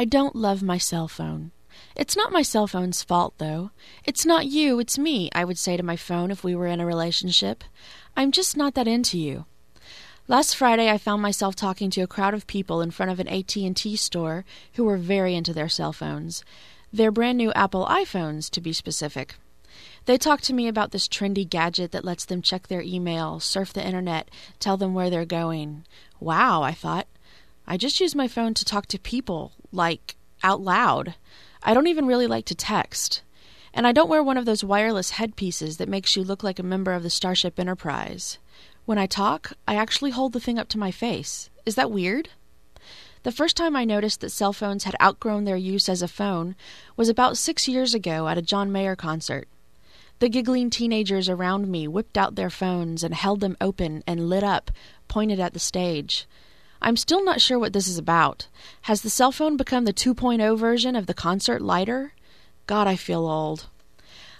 I don't love my cell phone. It's not my cell phone's fault, though. It's not you, it's me, I would say to my phone if we were in a relationship. I'm just not that into you. Last Friday I found myself talking to a crowd of people in front of an AT&T store who were very into their cell phones. Their brand new Apple iPhones, to be specific. They talked to me about this trendy gadget that lets them check their email, surf the internet, tell them where they're going. Wow, I thought. I just use my phone to talk to people, like out loud. I don't even really like to text. And I don't wear one of those wireless headpieces that makes you look like a member of the Starship Enterprise. When I talk, I actually hold the thing up to my face. Is that weird? The first time I noticed that cell phones had outgrown their use as a phone was about six years ago at a John Mayer concert. The giggling teenagers around me whipped out their phones and held them open and lit up, pointed at the stage. I'm still not sure what this is about. Has the cell phone become the 2.0 version of the concert lighter? God, I feel old.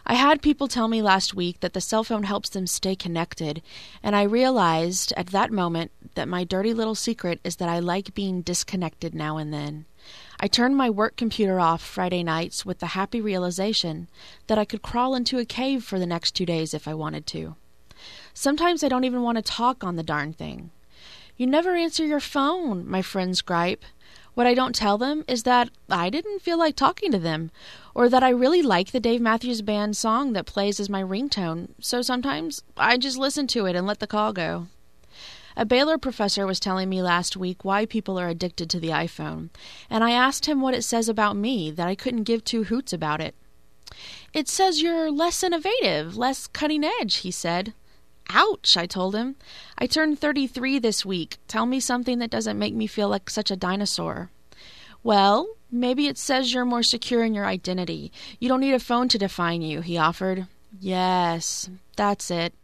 I had people tell me last week that the cell phone helps them stay connected, and I realized at that moment that my dirty little secret is that I like being disconnected now and then. I turned my work computer off Friday nights with the happy realization that I could crawl into a cave for the next two days if I wanted to. Sometimes I don't even want to talk on the darn thing. You never answer your phone, my friends gripe. What I don't tell them is that I didn't feel like talking to them, or that I really like the Dave Matthews Band song that plays as my ringtone, so sometimes I just listen to it and let the call go. A Baylor professor was telling me last week why people are addicted to the iPhone, and I asked him what it says about me that I couldn't give two hoots about it. It says you're less innovative, less cutting edge, he said. Ouch, I told him. I turned 33 this week. Tell me something that doesn't make me feel like such a dinosaur. Well, maybe it says you're more secure in your identity. You don't need a phone to define you, he offered. Yes, that's it.